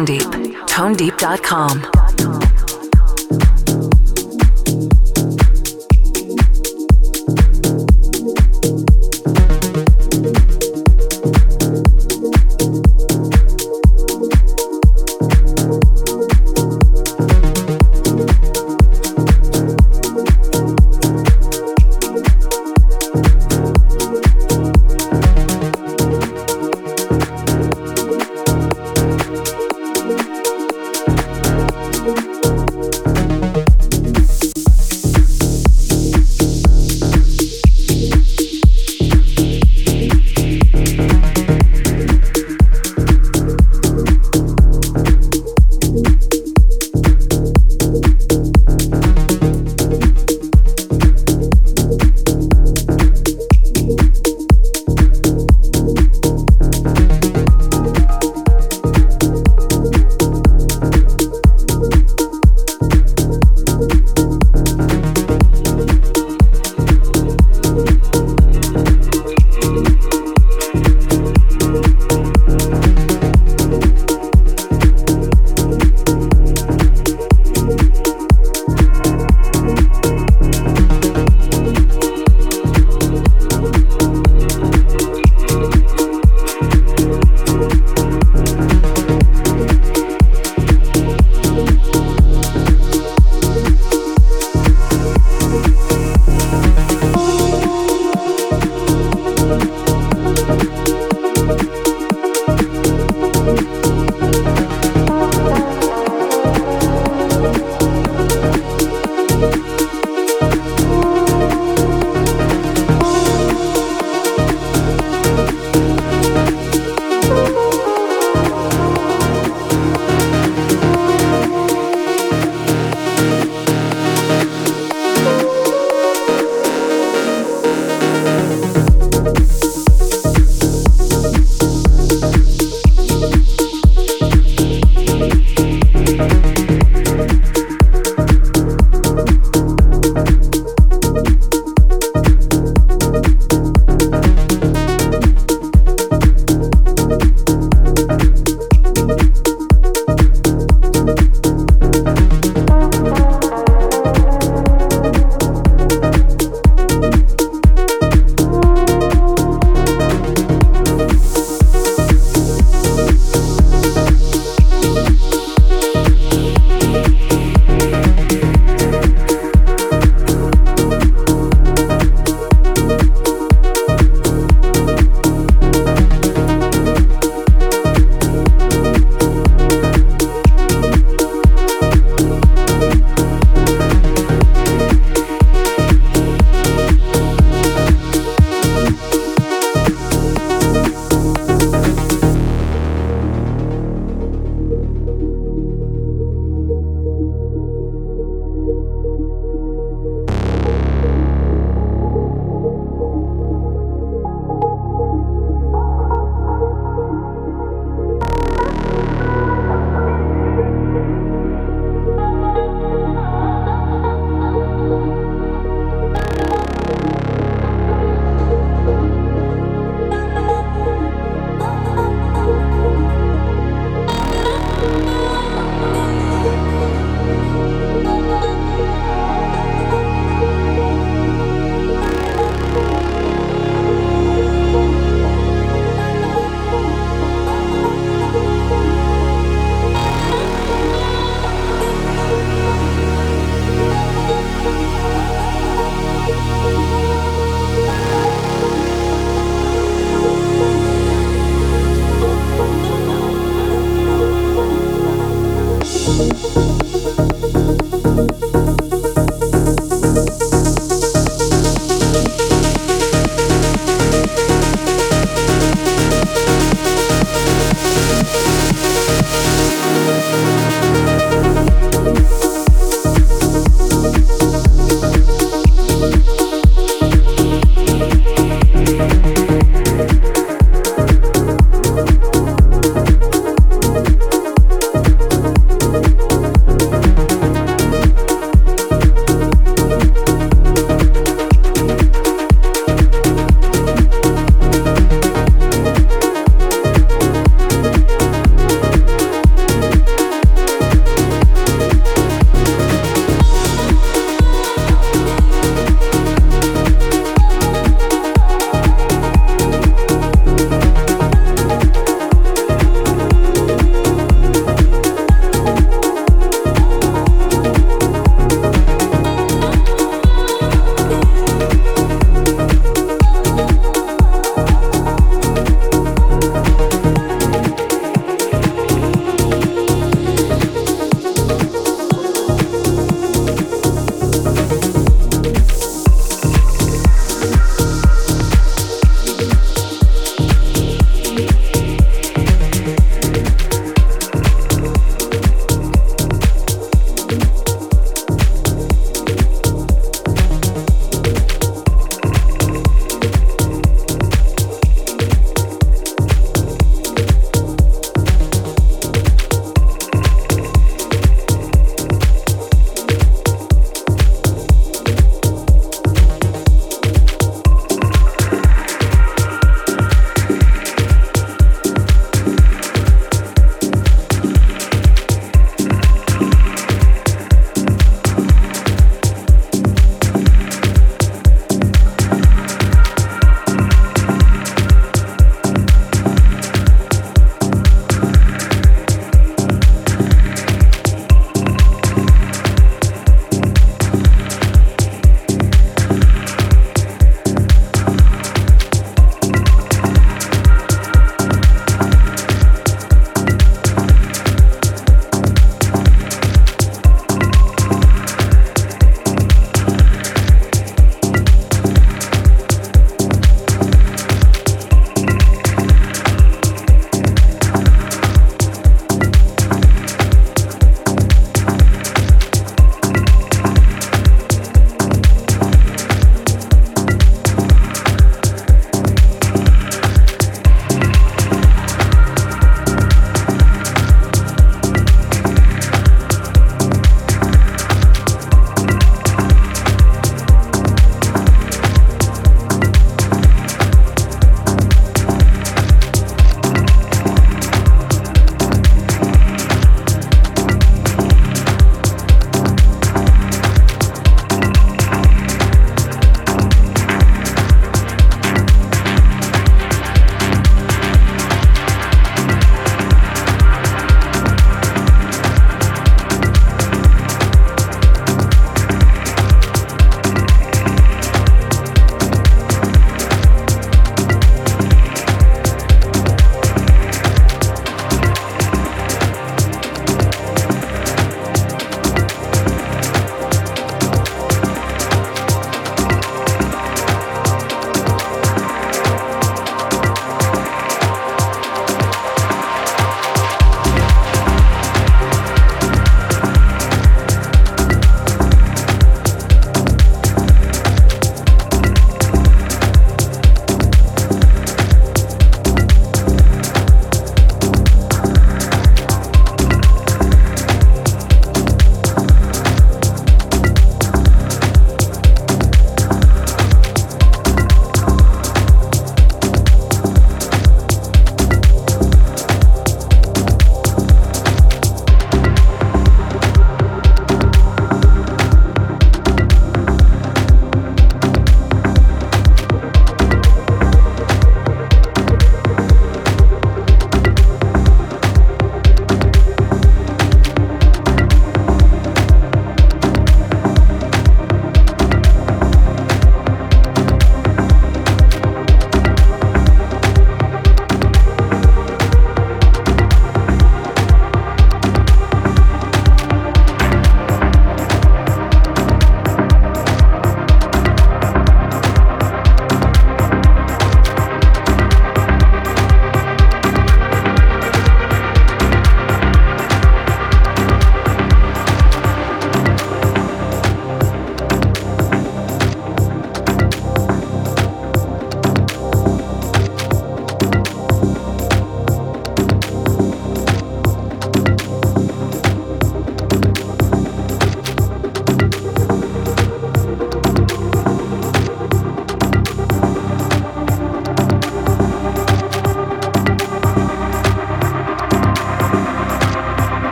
Tone Deep. ToneDeep.com.